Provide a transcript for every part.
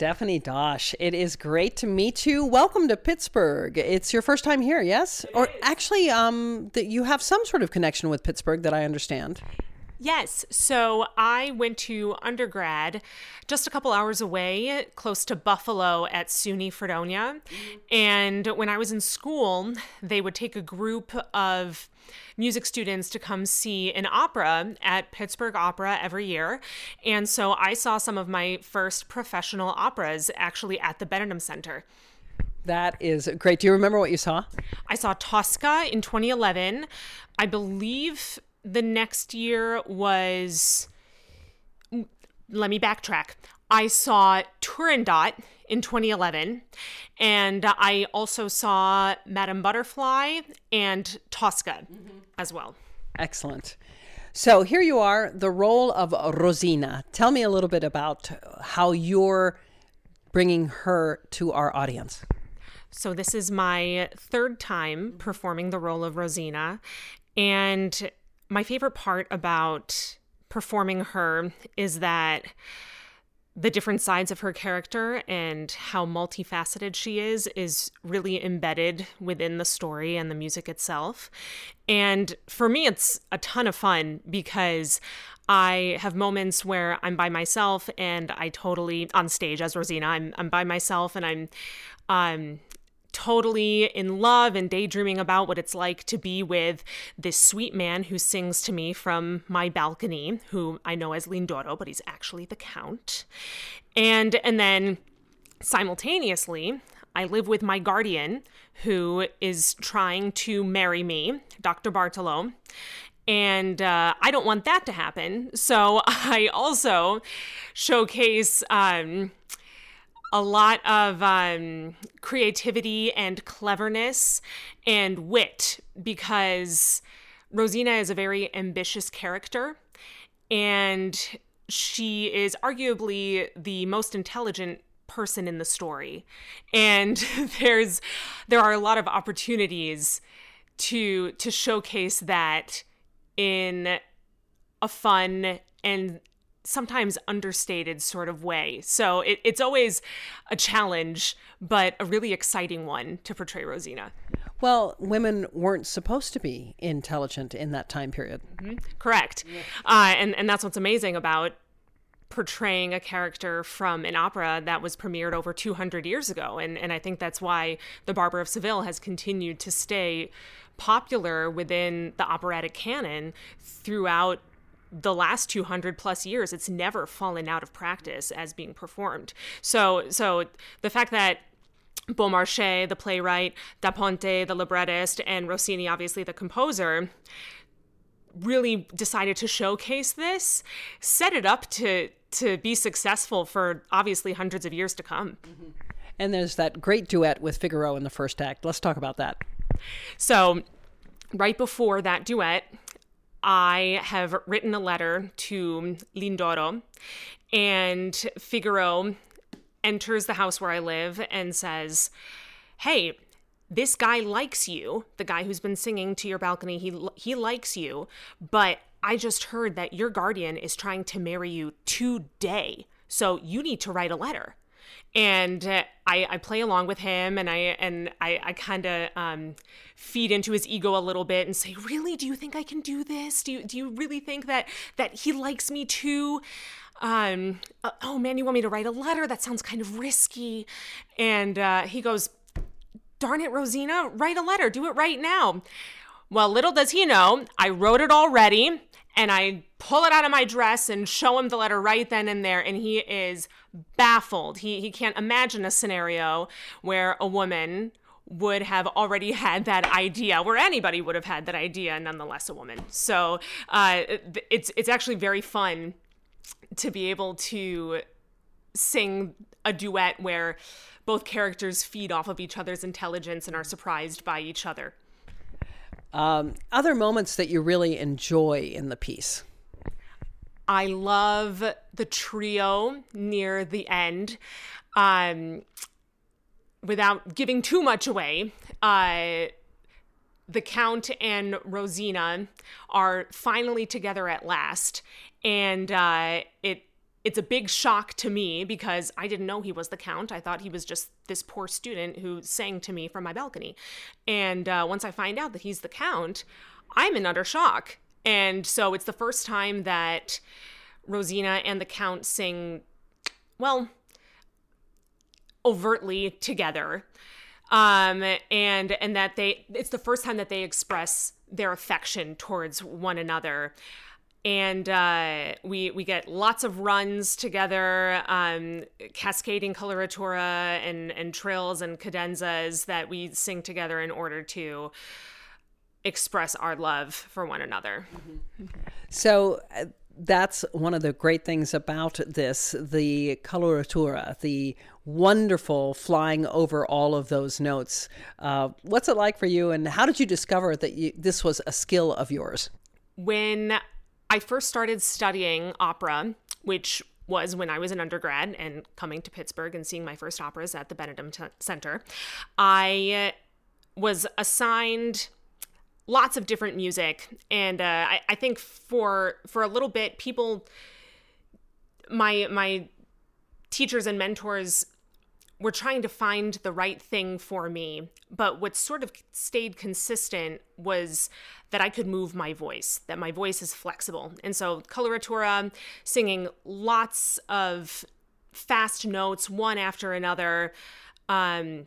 Stephanie Doche. It is great to meet you. Welcome to Pittsburgh. It's your first time here, yes? It or is. actually, um, that you have some sort of connection with Pittsburgh that I understand. Yes. So I went to undergrad just a couple hours away, close to Buffalo at SUNY Fredonia. And when I was in school, they would take a group of music students to come see an opera at Pittsburgh Opera every year. And so I saw some of my first professional operas actually at the Benedum Center. That is great. Do you remember what you saw? I saw Tosca in 2011. I believe the next year was. Let me backtrack. I saw Turandot in 2011, and I also saw Madame Butterfly and Tosca mm-hmm. as well. Excellent. So here you are, the role of Rosina. Tell me a little bit about how you're bringing her to our audience. So, this is my third time performing the role of Rosina. And my favorite part about performing her is that the different sides of her character and how multifaceted she is is really embedded within the story and the music itself. And for me, it's a ton of fun because I have moments where I'm by myself and I totally on stage as Rosina, I'm I'm by myself and I'm um totally in love and daydreaming about what it's like to be with this sweet man who sings to me from my balcony, who I know as Lindoro, but he's actually the count. And and then simultaneously, I live with my guardian who is trying to marry me, Dr. Bartolo. And uh, I don't want that to happen. So I also showcase um, a lot of um, creativity and cleverness and wit because Rosina is a very ambitious character and she is arguably the most intelligent person in the story. And there's there are a lot of opportunities to to showcase that in a fun and sometimes understated sort of way. So it, it's always a challenge, but a really exciting one to portray Rosina. Well, women weren't supposed to be intelligent in that time period. Mm-hmm. Correct. Yeah. Uh, and, and that's what's amazing about portraying a character from an opera that was premiered over 200 years ago. And, and I think that's why The Barber of Seville has continued to stay popular within the operatic canon throughout the last 200 plus years it's never fallen out of practice as being performed so so the fact that Beaumarchais, the playwright, Da Ponte, the librettist, and Rossini, obviously the composer, really decided to showcase this, set it up to to be successful for obviously hundreds of years to come. Mm-hmm. And there's that great duet with Figaro in the first act. Let's talk about that. So, right before that duet, I have written a letter to Lindoro, and Figaro enters the house where I live and says, Hey, this guy likes you, the guy who's been singing to your balcony, he, he likes you, but I just heard that your guardian is trying to marry you today. So you need to write a letter and uh, I, I play along with him and I and I, I kind of um, feed into his ego a little bit and say, really, do you think I can do this? Do you do you really think that that he likes me too? Um, uh, oh man, you want me to write a letter? That sounds kind of risky. And uh, he goes, darn it, Rosina, write a letter. Do it right now. Well, little does he know, I wrote it already and I pull it out of my dress and show him the letter right then and there, and he is baffled. He he can't imagine a scenario where a woman would have already had that idea, where anybody would have had that idea, nonetheless a woman. So uh, it's it's actually very fun to be able to sing a duet where both characters feed off of each other's intelligence and are surprised by each other. Um, other moments that you really enjoy in the piece? I love the trio near the end. Um, without giving too much away, uh, the Count and Rosina are finally together at last, and uh, it it's a big shock to me because I didn't know he was the count. I thought he was just this poor student who sang to me from my balcony. And uh, once I find out that he's the count, I'm in utter shock. And so it's the first time that Rosina and the count sing, well, overtly together. Um, and and that they it's the first time that they express their affection towards one another and uh, we we get lots of runs together, um, cascading coloratura and and trills and cadenzas that we sing together in order to express our love for one another. So. Uh, that's one of the great things about this the coloratura, the wonderful flying over all of those notes. Uh, what's it like for you, and how did you discover that you, this was a skill of yours? When I first started studying opera, which was when I was an undergrad and coming to Pittsburgh and seeing my first operas at the Benedum T- Center. I was assigned lots of different music, and uh, I, I think for for a little bit, people, my my teachers and mentors were trying to find the right thing for me. But what sort of stayed consistent was that I could move my voice, that my voice is flexible. And so, coloratura, singing lots of fast notes one after another, um,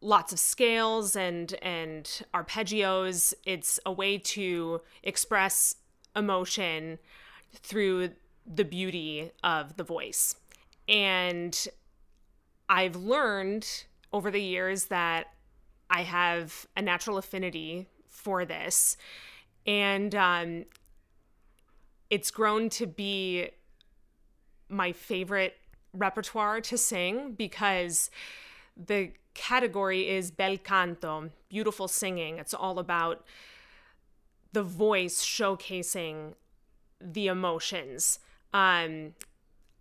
lots of scales and and arpeggios. It's a way to express emotion through the beauty of the voice. And I've learned over the years that I have a natural affinity for this. And um, it's grown to be my favorite repertoire to sing because the category is bel canto, beautiful singing. It's all about the voice showcasing the emotions, um,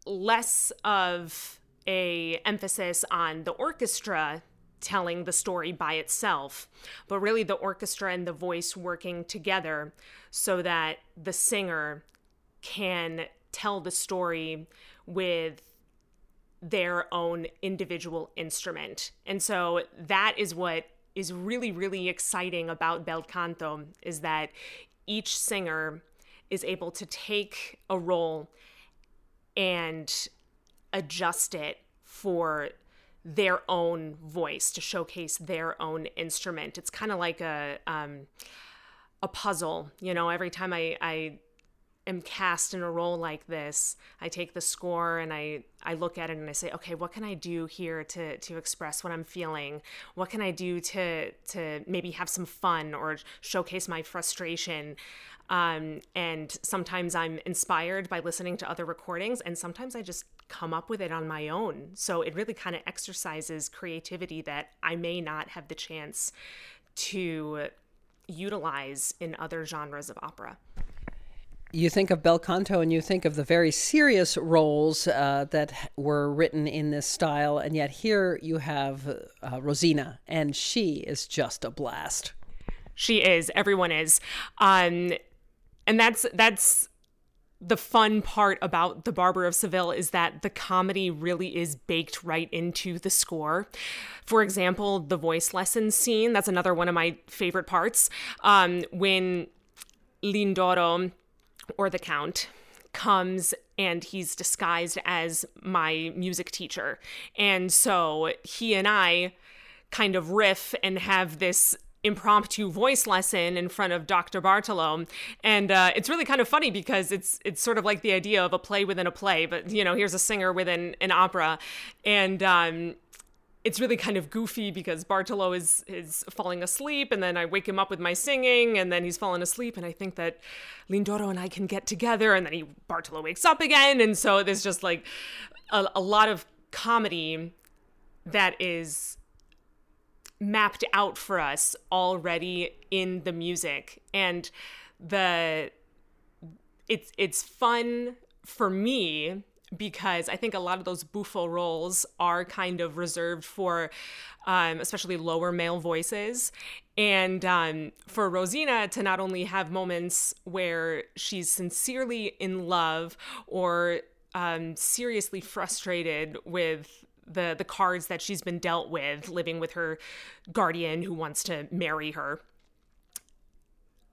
less of a emphasis on the orchestra telling the story by itself, but really the orchestra and the voice working together so that the singer can tell the story with their own individual instrument. And so that is what is really really exciting about bel canto is that each singer is able to take a role and adjust it for their own voice to showcase their own instrument. It's kind of like a um, a puzzle, you know. Every time I, I am cast in a role like this, I take the score and I I look at it and I say, okay, what can I do here to to express what I'm feeling? What can I do to to maybe have some fun or showcase my frustration? Um, and sometimes I'm inspired by listening to other recordings, and sometimes I just come up with it on my own. So it really kind of exercises creativity that I may not have the chance to utilize in other genres of opera. You think of bel canto and you think of the very serious roles uh, that were written in this style, and yet here you have uh, Rosina, and she is just a blast. She is. Everyone is. Um, and that's that's the fun part about the barber of seville is that the comedy really is baked right into the score. For example the voice lesson scene that's another one of my favorite parts um, when lindoro or the count comes and he's disguised as my music teacher. And so he and i kind of riff and have this impromptu voice lesson in front of Dr. Bartolo, and uh, it's really kind of funny because it's it's sort of like the idea of a play within a play, but you know, here's a singer within an opera, and um, it's really kind of goofy because Bartolo is is falling asleep, and then I wake him up with my singing, and then he's fallen asleep, and I think that Lindoro and I can get together, and then he Bartolo wakes up again, and so there's just like a, a lot of comedy that is mapped out for us already in the music and the it's it's fun for me because I think a lot of those buffo roles are kind of reserved for um, especially lower male voices. And um, for Rosina to not only have moments where she's sincerely in love or um, seriously frustrated with the the cards that she's been dealt with living with her guardian who wants to marry her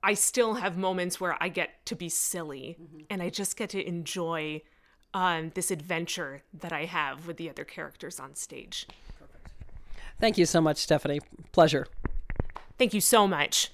I still have moments where I get to be silly mm-hmm. and I just get to enjoy um, this adventure that I have with the other characters on stage. Thank you so much, Stephanie. Pleasure. Thank you so much.